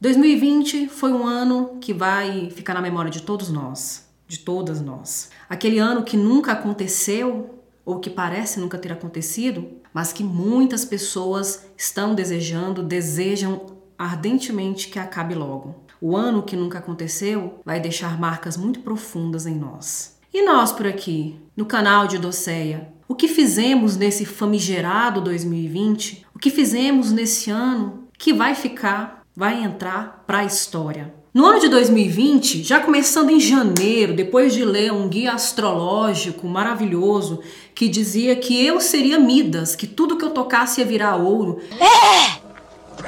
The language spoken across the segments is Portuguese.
2020 foi um ano que vai ficar na memória de todos nós, de todas nós. Aquele ano que nunca aconteceu ou que parece nunca ter acontecido, mas que muitas pessoas estão desejando, desejam ardentemente que acabe logo. O ano que nunca aconteceu vai deixar marcas muito profundas em nós. E nós por aqui, no canal de Doceia, o que fizemos nesse famigerado 2020? O que fizemos nesse ano que vai ficar, vai entrar para a história? No ano de 2020, já começando em janeiro, depois de ler um guia astrológico maravilhoso que dizia que eu seria Midas, que tudo que eu tocasse ia virar ouro. É!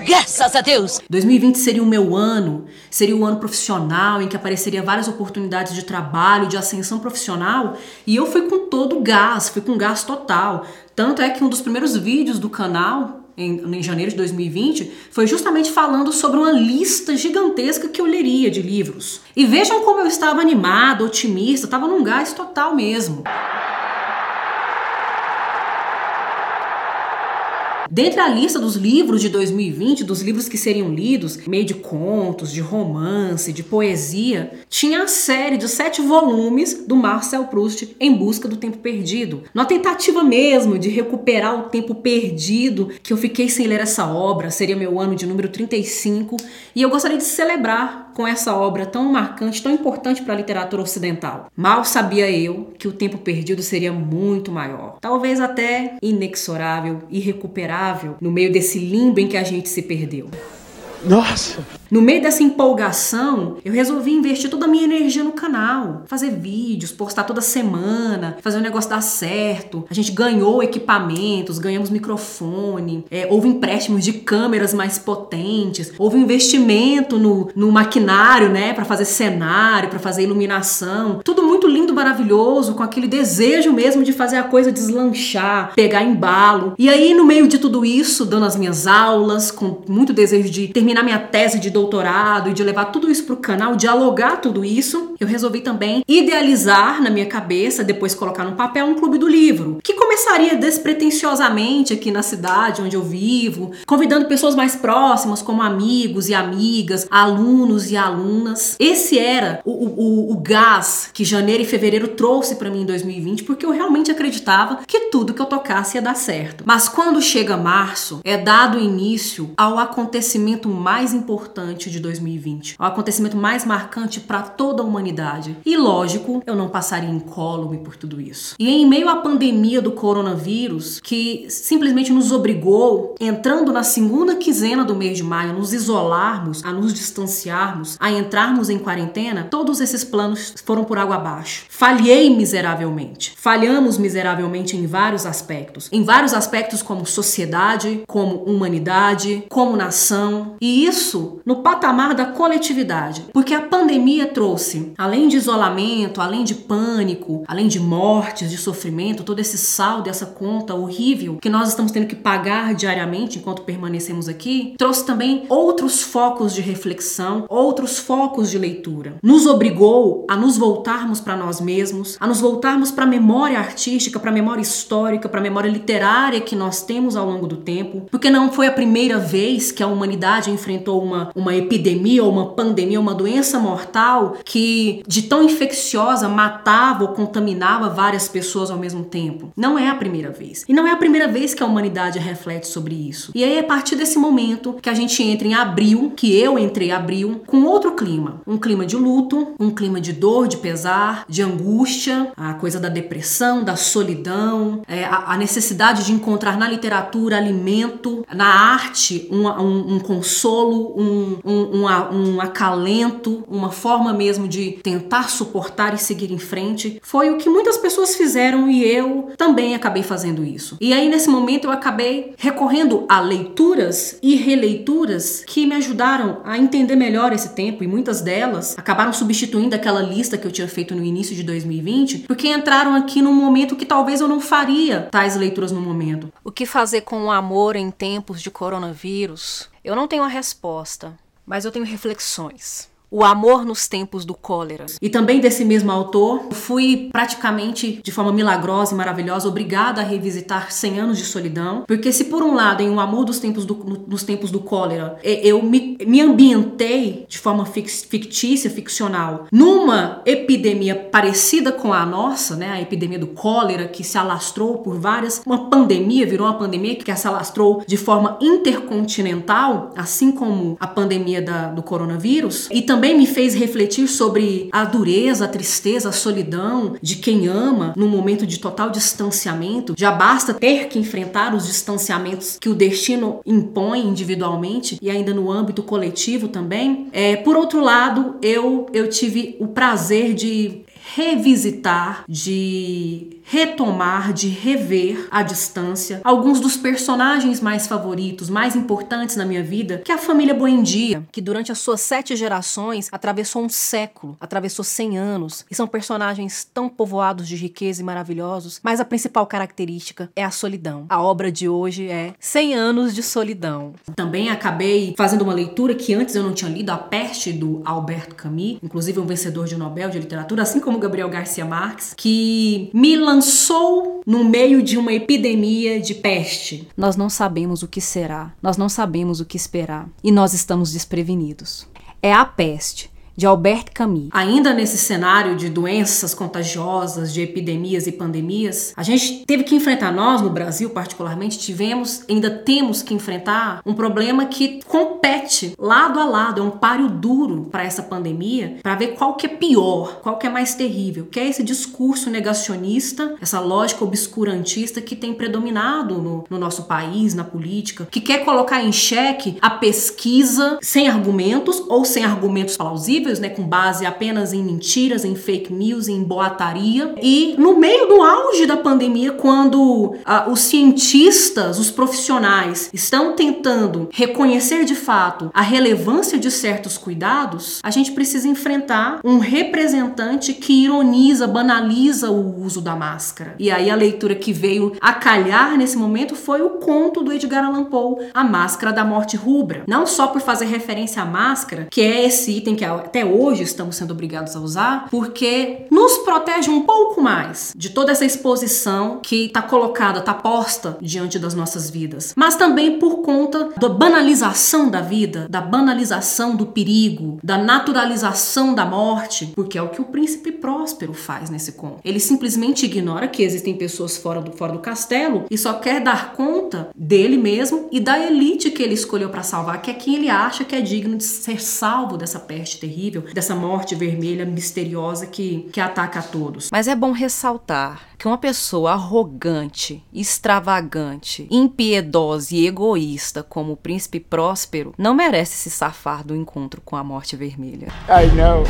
Graças a Deus! 2020 seria o meu ano, seria o ano profissional em que apareceria várias oportunidades de trabalho, de ascensão profissional, e eu fui com todo o gás, fui com gás total. Tanto é que um dos primeiros vídeos do canal em, em, janeiro de 2020, foi justamente falando sobre uma lista gigantesca que eu leria de livros. E vejam como eu estava animado, otimista, estava num gás total mesmo. Dentre a lista dos livros de 2020, dos livros que seriam lidos, meio de contos, de romance, de poesia, tinha a série de sete volumes do Marcel Proust Em Busca do Tempo Perdido. Na tentativa mesmo de recuperar o tempo perdido que eu fiquei sem ler essa obra, seria meu ano de número 35, e eu gostaria de celebrar com essa obra tão marcante, tão importante para a literatura ocidental. Mal sabia eu que o tempo perdido seria muito maior, talvez até inexorável, irrecuperável no meio desse limbo em que a gente se perdeu. Nossa! No meio dessa empolgação, eu resolvi investir toda a minha energia no canal, fazer vídeos, postar toda semana, fazer o negócio dar certo. A gente ganhou equipamentos, ganhamos microfone, é, houve empréstimos de câmeras mais potentes, houve investimento no, no maquinário, né, para fazer cenário, para fazer iluminação. Tudo muito lindo, maravilhoso, com aquele desejo mesmo de fazer a coisa deslanchar, pegar embalo. E aí, no meio de tudo isso, dando as minhas aulas, com muito desejo de terminar minha tese de doutorado e de levar tudo isso para o canal, dialogar tudo isso, eu resolvi também idealizar na minha cabeça, depois colocar no papel um clube do livro, que começaria despretensiosamente aqui na cidade onde eu vivo, convidando pessoas mais próximas, como amigos e amigas, alunos e alunas. Esse era o, o, o gás que janeiro e fevereiro trouxe para mim em 2020, porque eu realmente acreditava que tudo que eu tocasse ia dar certo. Mas quando chega março, é dado início ao acontecimento mais importante importante de 2020, o acontecimento mais marcante para toda a humanidade. E lógico, eu não passaria incólume por tudo isso. E em meio à pandemia do coronavírus, que simplesmente nos obrigou, entrando na segunda quinzena do mês de maio, a nos isolarmos, a nos distanciarmos, a entrarmos em quarentena, todos esses planos foram por água abaixo. Falhei miseravelmente. Falhamos miseravelmente em vários aspectos. Em vários aspectos como sociedade, como humanidade, como nação. E isso no patamar da coletividade, porque a pandemia trouxe, além de isolamento, além de pânico, além de mortes, de sofrimento, todo esse saldo, essa conta horrível que nós estamos tendo que pagar diariamente enquanto permanecemos aqui, trouxe também outros focos de reflexão, outros focos de leitura. Nos obrigou a nos voltarmos para nós mesmos, a nos voltarmos para a memória artística, para a memória histórica, para a memória literária que nós temos ao longo do tempo, porque não foi a primeira vez que a humanidade enfrentou uma, uma uma epidemia ou uma pandemia, uma doença mortal que de tão infecciosa matava ou contaminava várias pessoas ao mesmo tempo. Não é a primeira vez. E não é a primeira vez que a humanidade reflete sobre isso. E aí é a partir desse momento que a gente entra em abril, que eu entrei em abril, com outro clima. Um clima de luto, um clima de dor, de pesar, de angústia, a coisa da depressão, da solidão, é, a, a, necessidade de encontrar na literatura alimento, na arte um, um, um consolo, um, um, um, um acalento, uma forma mesmo de tentar suportar e seguir em frente. Foi o que muitas pessoas fizeram e eu também acabei fazendo isso. E aí nesse momento eu acabei recorrendo a leituras e releituras que me ajudaram a entender melhor esse tempo e muitas delas acabaram substituindo aquela lista que eu tinha feito no início de 2020, porque entraram aqui num momento que talvez eu não faria tais leituras no momento. O que fazer com o amor em tempos de coronavírus? Eu não tenho a resposta mas eu tenho reflexões. O Amor nos Tempos do Cólera. E também desse mesmo autor, fui praticamente de forma milagrosa e maravilhosa obrigada a revisitar 100 anos de solidão, porque se por um lado em O Amor dos Tempos do, nos Tempos do Cólera, eu me, me ambientei de forma fictícia, ficcional, numa epidemia parecida com a nossa, né, a epidemia do cólera que se alastrou por várias, uma pandemia, virou uma pandemia que se alastrou de forma intercontinental, assim como a pandemia da, do coronavírus, e também também me fez refletir sobre a dureza, a tristeza, a solidão de quem ama num momento de total distanciamento. Já basta ter que enfrentar os distanciamentos que o destino impõe individualmente e ainda no âmbito coletivo também. É, por outro lado, eu, eu tive o prazer de revisitar, de retomar, de rever à distância alguns dos personagens mais favoritos, mais importantes na minha vida, que é a família Buendia, que durante as suas sete gerações atravessou um século, atravessou cem anos, e são personagens tão povoados de riqueza e maravilhosos, mas a principal característica é a solidão. A obra de hoje é 100 anos de solidão. Também acabei fazendo uma leitura que antes eu não tinha lido, A Peste do Alberto Camus, inclusive um vencedor de Nobel de Literatura, assim como Gabriel Garcia Marques, que me lançou no meio de uma epidemia de peste. Nós não sabemos o que será, nós não sabemos o que esperar e nós estamos desprevenidos. É a peste de Albert Camus. Ainda nesse cenário de doenças contagiosas, de epidemias e pandemias, a gente teve que enfrentar, nós no Brasil particularmente, tivemos, ainda temos que enfrentar um problema que compete lado a lado, é um páreo duro para essa pandemia, para ver qual que é pior, qual que é mais terrível, que é esse discurso negacionista, essa lógica obscurantista que tem predominado no, no nosso país, na política, que quer colocar em xeque a pesquisa sem argumentos ou sem argumentos plausíveis né, com base apenas em mentiras, em fake news, em boataria. E no meio do auge da pandemia, quando ah, os cientistas, os profissionais estão tentando reconhecer de fato a relevância de certos cuidados, a gente precisa enfrentar um representante que ironiza, banaliza o uso da máscara. E aí a leitura que veio a calhar nesse momento foi o conto do Edgar Allan Poe, A Máscara da Morte Rubra. Não só por fazer referência à máscara, que é esse item que até hoje estamos sendo obrigados a usar, porque nos protege um pouco mais de toda essa exposição que está colocada, está posta diante das nossas vidas, mas também por conta da banalização da vida, da banalização do perigo, da naturalização da morte, porque é o que o príncipe próspero faz nesse conto. Ele simplesmente ignora que existem pessoas fora do, fora do castelo e só quer dar conta dele mesmo e da elite que ele escolheu para salvar, que é quem ele acha que é digno de ser salvo dessa peste terrível terrível, dessa morte vermelha misteriosa que, que ataca a todos. Mas é bom ressaltar que uma pessoa arrogante, extravagante, impiedosa e egoísta como o príncipe Próspero não merece se safar do encontro com a morte vermelha. I know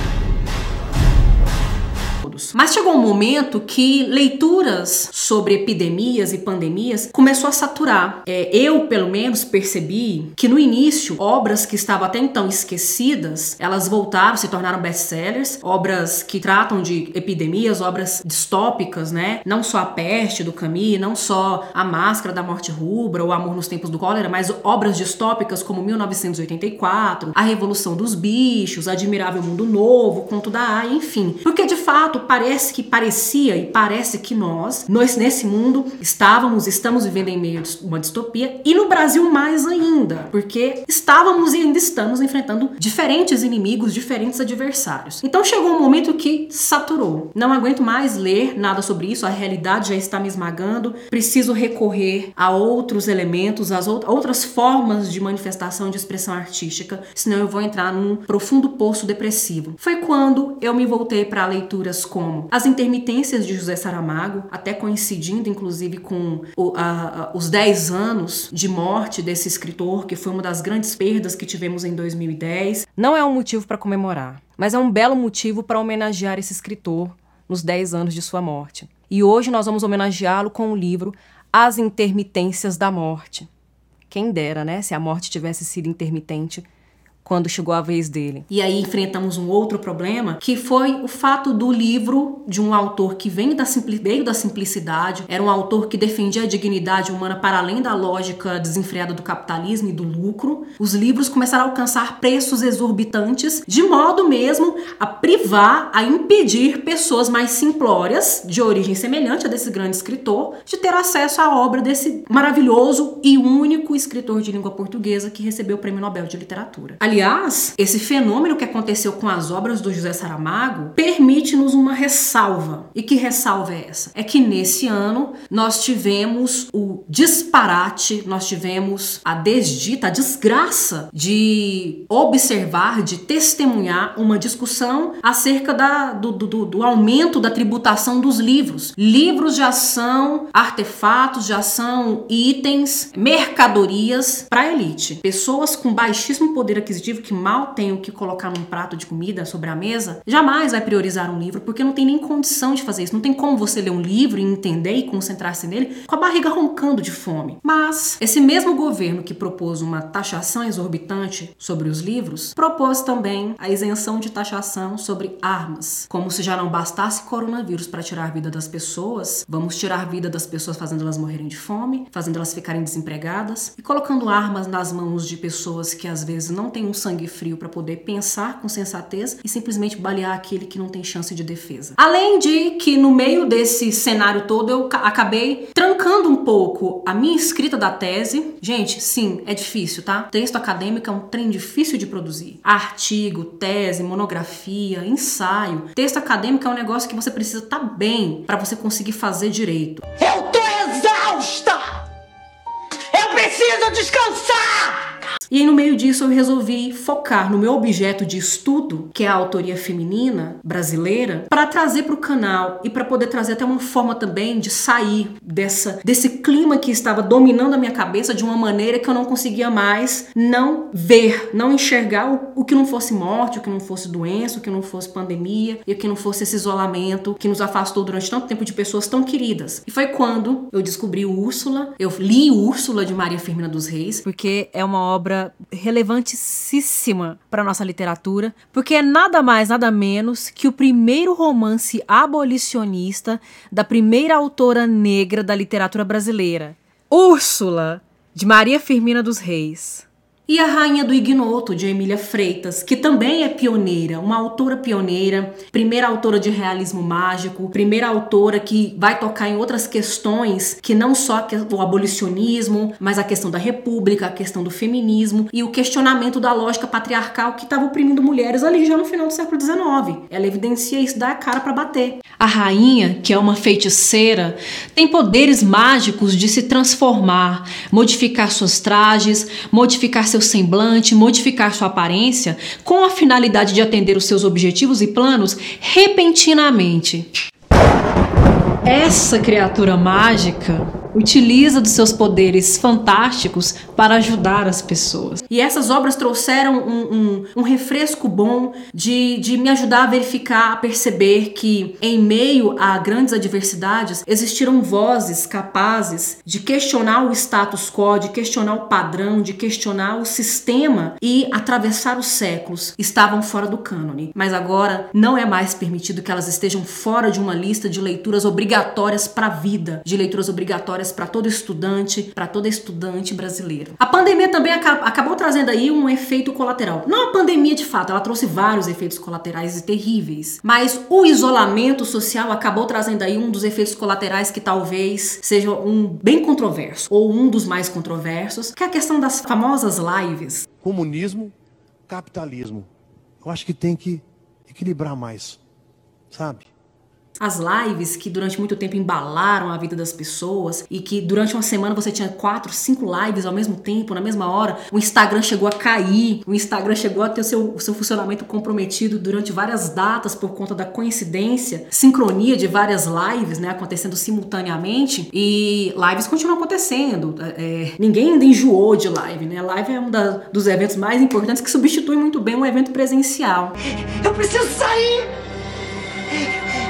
todos. Mas chegou um momento que leituras sobre epidemias e pandemias começou a saturar. É, eu, pelo menos, percebi que no início, obras que estavam até então esquecidas, elas voltaram, se tornaram best-sellers, obras que tratam de epidemias, obras distópicas, né? Não só a peste do Camus, não só a máscara da morte rubra ou Amor nos tempos do cólera, mas obras distópicas como 1984, A Revolução dos Bichos, Admirável Mundo Novo, Conto da Aya, enfim. Porque de fato parece que parecia e parece que nós, nós nesse mundo estávamos, estamos vivendo em meio a uma distopia e no Brasil mais ainda, porque estávamos e ainda estamos enfrentando diferentes inimigos, diferentes adversários. Então chegou um momento que saturou. Não aguento mais ler nada sobre isso, a realidade já está me esmagando. Preciso recorrer a outros elementos, às outras formas de manifestação de expressão artística, senão eu vou entrar num profundo poço depressivo. Foi quando eu me voltei para leituras como As Intermitências de José Saramago, até coincidindo inclusive com o, a, a, os 10 anos de morte desse escritor, que foi uma das grandes perdas que tivemos em 2010. Não é um motivo para comemorar, mas é um belo motivo para homenagear esse escritor nos 10 anos de sua morte. E hoje nós vamos homenageá-lo com o livro As Intermitências da Morte. Quem dera, né, se a morte tivesse sido intermitente quando chegou a vez dele. E aí enfrentamos um outro problema, que foi o fato do livro de um autor que vem da veio da simplicidade, era um autor que defendia a dignidade humana para além da lógica desenfreada do capitalismo e do lucro. Os livros começaram a alcançar preços exorbitantes, de modo mesmo a privar, a impedir pessoas mais simplórias, de origem semelhante a desse grande escritor, de ter acesso à obra desse maravilhoso e único escritor de língua portuguesa que recebeu o Prêmio Nobel de Literatura. Aliás, esse fenômeno que aconteceu com as obras do José Saramago permite-nos uma ressalva. E que ressalva é essa? É que nesse ano nós tivemos o disparate, nós tivemos a desdita, a desgraça de observar, de testemunhar uma discussão acerca da, do, do, do aumento da tributação dos livros. Livros já são artefatos, já são itens, mercadorias para a elite. Pessoas com baixíssimo poder aquisitivo que mal tem o que colocar num prato de comida sobre a mesa, jamais vai priorizar um livro, porque não tem nem condição de fazer isso. Não tem como você ler um livro e entender e concentrar-se nele com a barriga roncando de fome. Mas esse mesmo governo que propôs uma taxação exorbitante sobre os livros, propôs também a isenção de taxação sobre armas. Como se já não bastasse coronavírus para tirar a vida das pessoas, vamos tirar a vida das pessoas fazendo elas morrerem de fome, fazendo elas ficarem desempregadas e colocando armas nas mãos de pessoas que às vezes não têm um sangue frio para poder pensar com sensatez e simplesmente balear aquele que não tem chance de defesa. Além de que no meio desse cenário todo eu acabei trancando um pouco a minha escrita da tese. Gente, sim, é difícil, tá? Texto acadêmico é um trem difícil de produzir. Artigo, tese, monografia, ensaio. Texto acadêmico é um negócio que você precisa estar tá bem para você conseguir fazer direito. Eu tô exausta! Eu preciso descansar! E aí, no meio disso, eu resolvi focar no meu objeto de estudo, que é a autoria feminina brasileira, para trazer para o canal e para poder trazer até uma forma também de sair dessa desse clima que estava dominando a minha cabeça de uma maneira que eu não conseguia mais não ver, não enxergar o, o que não fosse morte, o que não fosse doença, o que não fosse pandemia e o que não fosse esse isolamento que nos afastou durante tanto tempo de pessoas tão queridas. E foi quando eu descobri Úrsula, eu li Úrsula de Maria Firmina dos Reis, porque é uma obra relevantíssima para nossa literatura, porque é nada mais, nada menos que o primeiro romance abolicionista da primeira autora negra da literatura brasileira, Úrsula, de Maria Firmina dos Reis. E A Rainha do Ignoto, de Emília Freitas, que também é pioneira, uma autora pioneira, primeira autora de realismo mágico, primeira autora que vai tocar em outras questões que não só o abolicionismo, mas a questão da república, a questão do feminismo e o questionamento da lógica patriarcal que estava oprimindo mulheres ali já no final do século XIX. Ela evidencia isso, dá a cara para bater. A rainha, que é uma feiticeira, tem poderes mágicos de se transformar, modificar suas trajes, modificar seu semblante, modificar sua aparência, com a finalidade de atender os seus objetivos e planos repentinamente. Essa criatura mágica utiliza dos seus poderes fantásticos para ajudar as pessoas. E essas obras trouxeram um, um, um, refresco bom de, de me ajudar a verificar, a perceber que, em meio a grandes adversidades, existiram vozes capazes de questionar o status quo, de questionar o padrão, de questionar o sistema e atravessar os séculos. Estavam fora do cânone, mas agora não é mais permitido que elas estejam fora de uma lista de leituras obrigatórias para a vida, de leituras obrigatórias para todo estudante, para toda estudante brasileira. A pandemia também acabou trazendo aí um efeito colateral. Não a pandemia de fato, ela trouxe vários efeitos colaterais e terríveis, mas o isolamento social acabou trazendo aí um dos efeitos colaterais que talvez seja um bem controverso ou um dos mais controversos, que é a questão das famosas lives. Comunismo, capitalismo. Eu acho que tem que equilibrar mais, sabe? As lives que durante muito tempo embalaram a vida das pessoas e que durante uma semana você tinha quatro, cinco lives ao mesmo tempo, na mesma hora, o Instagram chegou a cair, o Instagram chegou a ter o seu, o seu funcionamento comprometido durante várias datas por conta da coincidência, sincronia de várias lives, né, acontecendo simultaneamente e lives continuam acontecendo. É, ninguém ainda enjoou de live, né? live é um da, dos eventos mais importantes que substitui muito bem um evento presencial. Eu preciso sair!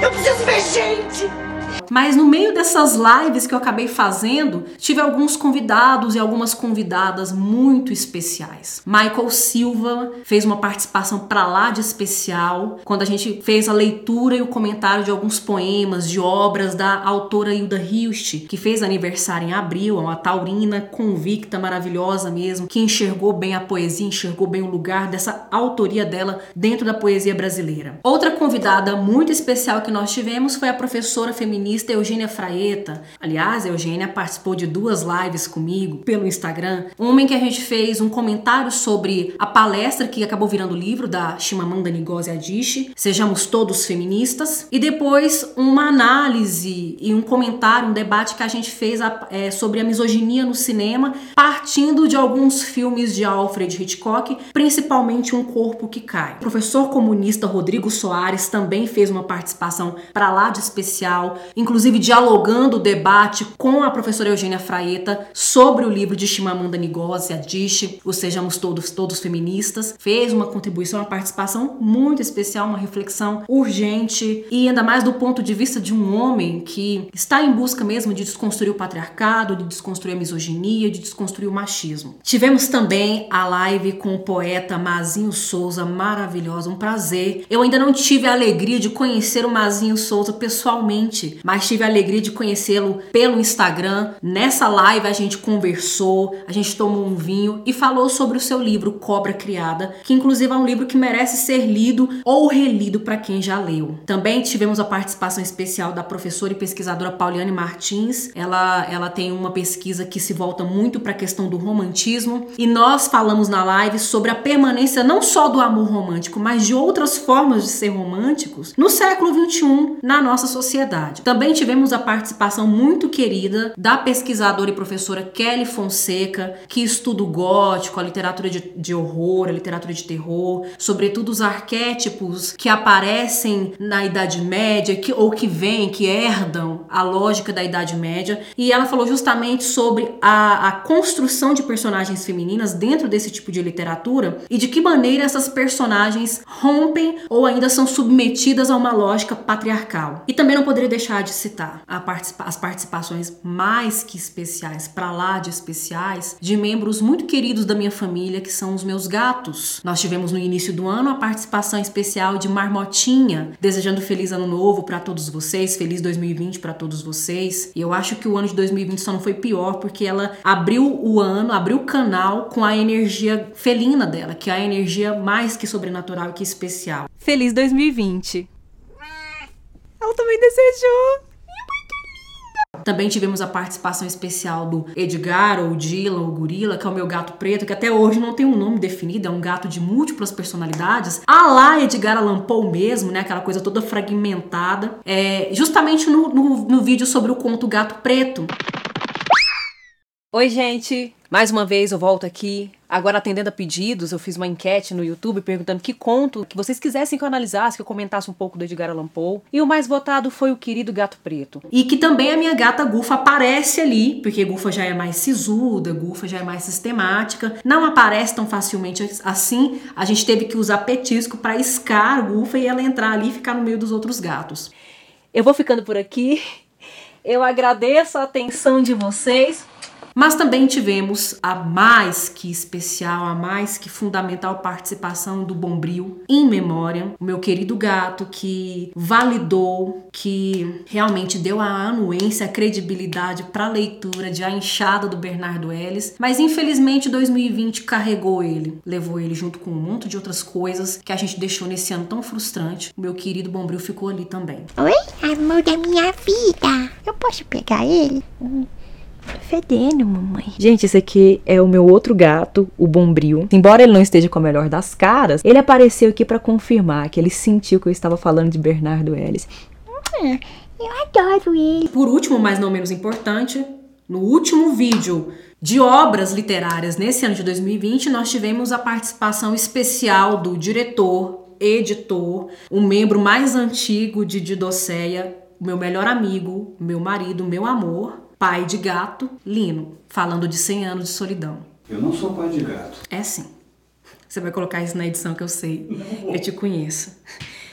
Eu preciso ver gente! Mas no meio dessas lives que eu acabei fazendo, tive alguns convidados e algumas convidadas muito especiais. Michael Silva fez uma participação para lá de especial quando a gente fez a leitura e o comentário de alguns poemas, de obras da autora Hilda Hilst, que fez aniversário em abril, uma taurina convicta, maravilhosa mesmo, que enxergou bem a poesia, enxergou bem o lugar dessa autoria dela dentro da poesia brasileira. Outra convidada muito especial que nós tivemos foi a professora feminista Eugênia Fraeta. Aliás, a Eugênia participou de duas lives comigo pelo Instagram. Uma em que a gente fez um comentário sobre a palestra que acabou virando livro da Chimamanda Ngozi Adichie, Sejamos Todos Feministas, e depois uma análise e um comentário, um debate que a gente fez é, sobre a misoginia no cinema, partindo de alguns filmes de Alfred Hitchcock, principalmente Um Corpo que Cai. O professor comunista Rodrigo Soares também fez uma participação para lá de especial, inclusive dialogando o debate com a professora Eugênia Fraeta sobre o livro de Chimamanda Ngozi Adichie, o Sejamos Todos Todos Feministas. Fez uma contribuição, uma participação muito especial, uma reflexão urgente e ainda mais do ponto de vista de um homem que está em busca mesmo de desconstruir o patriarcado, de desconstruir a misoginia, de desconstruir o machismo. Tivemos também a live com o poeta Mazinho Souza, maravilhosa, um prazer. Eu ainda não tive a alegria de conhecer o Mazinho Souza pessoalmente, mas tive a alegria de conhecê-lo pelo Instagram. Nessa live a gente conversou, a gente tomou um vinho e falou sobre o seu livro Cobra Criada, que inclusive é um livro que merece ser lido ou relido para quem já leu. Também tivemos a participação especial da professora e pesquisadora Pauliane Martins. Ela, ela tem uma pesquisa que se volta muito para a questão do romantismo e nós falamos na live sobre a permanência não só do amor romântico, mas de outras formas de ser românticos no século 21 na nossa sociedade. Também tivemos a participação muito querida da pesquisadora e professora Kelly Fonseca, que estuda o gótico, a literatura de, de horror, a literatura de terror, sobretudo os arquétipos que aparecem na Idade Média que, ou que vêm, que herdam a lógica da Idade Média. E ela falou justamente sobre a, a construção de personagens femininas dentro desse tipo de literatura e de que maneira essas personagens rompem ou ainda são submetidas a uma lógica patriarcal. E também não poderia deixar de citar participa as participações mais que especiais, para lá de especiais, de membros muito queridos da minha família, que são os meus gatos. Nós tivemos no início do ano a participação especial de Marmotinha, desejando feliz ano novo para todos vocês, feliz 2020 para todos vocês. E eu acho que o ano de 2020 só não foi pior porque ela abriu o ano, abriu o canal com a energia felina dela, que é a energia mais que sobrenatural e que especial. Feliz 2020! Ela também desejou. Também tivemos a participação especial do Edgar, ou Dylan, ou Gorila, que é o meu gato preto, que até hoje não tem um nome definido, é um gato de múltiplas personalidades. A lá Edgar Allan Poe mesmo, né? Aquela coisa toda fragmentada. É, justamente no, no, no vídeo sobre o conto Gato Preto. Oi, gente! Mais uma vez eu volto aqui. Agora atendendo a pedidos, eu fiz uma enquete no YouTube perguntando que conto que vocês quisessem que eu analisasse, que eu comentasse um pouco do Edgar Allan Poe. E o mais votado foi o querido Gato Preto. E que também a minha gata Gufa aparece ali, porque Gufa já é mais sisuda, Gufa já é mais sistemática. Não aparece tão facilmente assim. A gente teve que usar petisco para iscar a Gufa e ela entrar ali e ficar no meio dos outros gatos. Eu vou ficando por aqui. Eu agradeço a atenção de vocês. Mas também tivemos a mais que especial, a mais que fundamental participação do Bombril em memória, o meu querido gato que validou, que realmente deu a anuência, a credibilidade para a leitura de A Enxada do Bernardo Ellis, mas infelizmente 2020 carregou ele, levou ele junto com um monte de outras coisas que a gente deixou nesse ano tão frustrante. O meu querido Bombril ficou ali também. Oi, amor da minha vida. Eu posso pegar ele? Fedendo, mamãe. Gente, esse aqui é o meu outro gato, o Bombril. Embora ele não esteja com a melhor das caras, ele apareceu aqui para confirmar que ele sentiu que eu estava falando de Bernardo Ellis. Hum, eu adoro ele. Por último, mas não menos importante, no último vídeo de obras literárias nesse ano de 2020, nós tivemos a participação especial do diretor, editor, o membro mais antigo de Didocéia, meu melhor amigo, meu marido, meu amor, pai de gato, Lino, falando de 100 anos de solidão. Eu não sou pai de gato. É sim. Você vai colocar isso na edição que eu sei. Eu te conheço.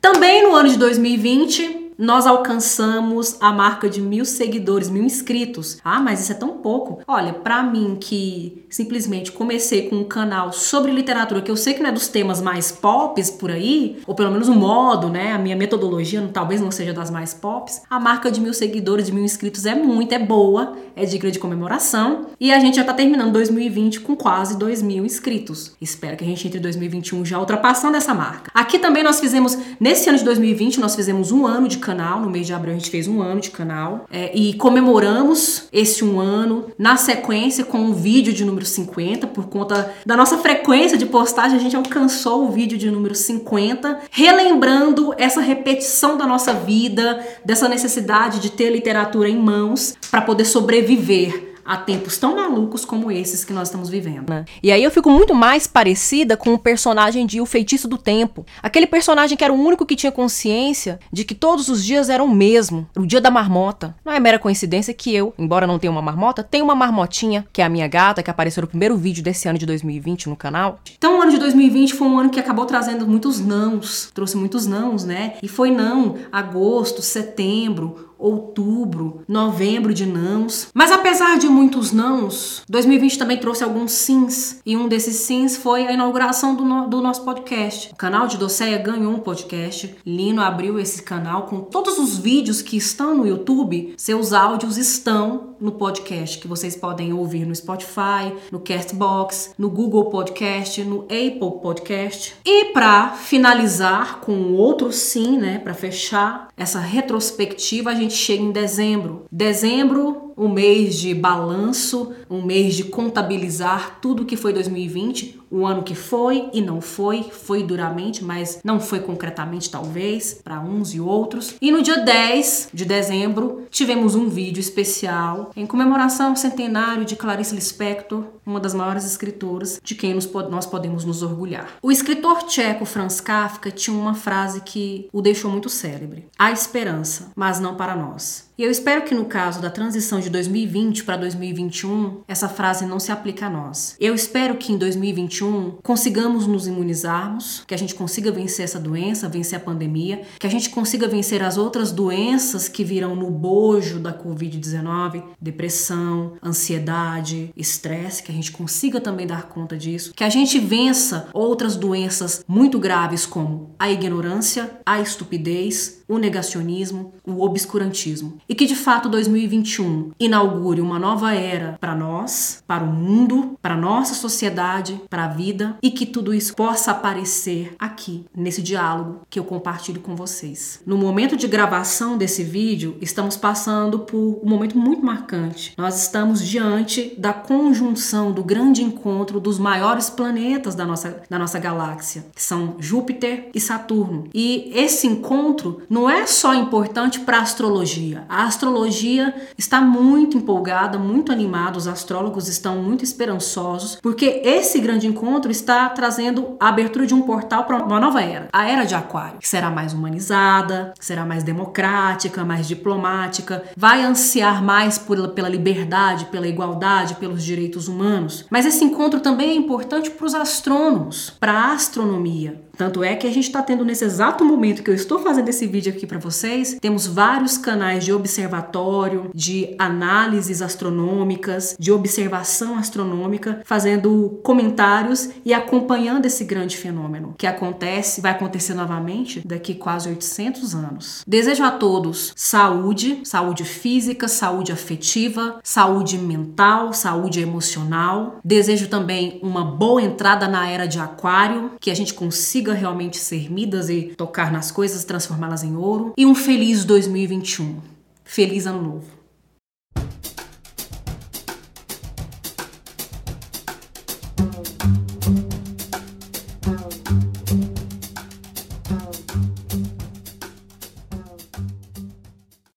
Também no ano de 2020, nós alcançamos a marca de mil seguidores, mil inscritos. Ah, mas isso é tão pouco. Olha, para mim que simplesmente comecei com um canal sobre literatura, que eu sei que não é dos temas mais pops por aí, ou pelo menos o modo, né? A minha metodologia talvez não seja das mais pops. A marca de mil seguidores, de mil inscritos é muito, é boa, é digna de comemoração. E a gente já tá terminando 2020 com quase dois mil inscritos. Espero que a gente entre 2021 já ultrapassando essa marca. Aqui também nós fizemos, nesse ano de 2020, nós fizemos um ano de canal. No mês de abril a gente fez um ano de canal. É, e comemoramos esse um ano na sequência com um vídeo de número 50. Por conta da nossa frequência de postagem, a gente alcançou o vídeo de número 50, relembrando essa repetição da nossa vida, dessa necessidade de ter literatura em mãos para poder sobreviver a tempos tão malucos como esses que nós estamos vivendo. Né? E aí eu fico muito mais parecida com o personagem de O Feitiço do Tempo. Aquele personagem que era o único que tinha consciência de que todos os dias eram o mesmo, o dia da marmota. Não é mera coincidência que eu, embora não tenha uma marmota, tenho uma marmotinha, que é a minha gata, que apareceu no primeiro vídeo desse ano de 2020 no canal. Então o ano de 2020 foi um ano que acabou trazendo muitos nãos, trouxe muitos nãos, né? E foi não agosto, setembro, outubro, novembro de nãos. Mas apesar de muitos nãos, 2020 também trouxe alguns sims. E um desses sims foi a inauguração do, no, do nosso podcast. O canal de Doceia ganhou um podcast. Lino abriu esse canal com todos os vídeos que estão no YouTube. Seus áudios estão no podcast, que vocês podem ouvir no Spotify, no Castbox, no Google Podcast, no Apple Podcast. E para finalizar com outro sim, né, para fechar essa retrospectiva, a gente chega em dezembro. Dezembro um mês de balanço, um mês de contabilizar tudo que foi 2020, o ano que foi e não foi, foi duramente, mas não foi concretamente talvez para uns e outros. E no dia 10 de dezembro tivemos um vídeo especial em comemoração ao centenário de Clarice Lispector, uma das maiores escritoras de quem nós podemos nos orgulhar. O escritor tcheco Franz Kafka tinha uma frase que o deixou muito célebre: há esperança, mas não para nós. E eu espero que no caso da transição de 2020 para 2021, essa frase não se aplique a nós. Eu espero que em 2021 consigamos nos imunizarmos, que a gente consiga vencer essa doença, vencer a pandemia, que a gente consiga vencer as outras doenças que virão no bojo da Covid-19, depressão, ansiedade, estresse, que a gente consiga também dar conta disso, que a gente vença outras doenças muito graves como a ignorância, a estupidez, o negacionismo, o obscurantismo. E que de fato 2021 inaugure uma nova era para nós, para o mundo, para nossa sociedade, para a vida e que tudo isso possa aparecer aqui nesse diálogo que eu compartilho com vocês. No momento de gravação desse vídeo, estamos passando por um momento muito marcante. Nós estamos diante da conjunção do grande encontro dos maiores planetas da nossa, da nossa galáxia, que são Júpiter e Saturno. E esse encontro não é só importante para a astrologia. A astrologia está muito empolgada, muito animada, os astrólogos estão muito esperançosos, porque esse grande encontro está trazendo a abertura de um portal para uma nova era, a era de Aquário, que será mais humanizada, será mais democrática, mais diplomática, vai ansiar mais por, pela liberdade, pela igualdade, pelos direitos humanos. Mas esse encontro também é importante para os astrônomos, para a astronomia. Tanto é que a gente está tendo nesse exato momento que eu estou fazendo esse vídeo aqui para vocês, temos vários canais de observatório, de análises astronômicas, de observação astronômica, fazendo comentários e acompanhando esse grande fenômeno que acontece, vai acontecer novamente daqui quase 800 anos. Desejo a todos saúde, saúde física, saúde afetiva, saúde mental, saúde emocional. Desejo também uma boa entrada na era de Aquário, que a gente consiga consiga realmente ser Midas e tocar nas coisas, transformá-las em ouro. E um feliz 2021. Feliz ano novo.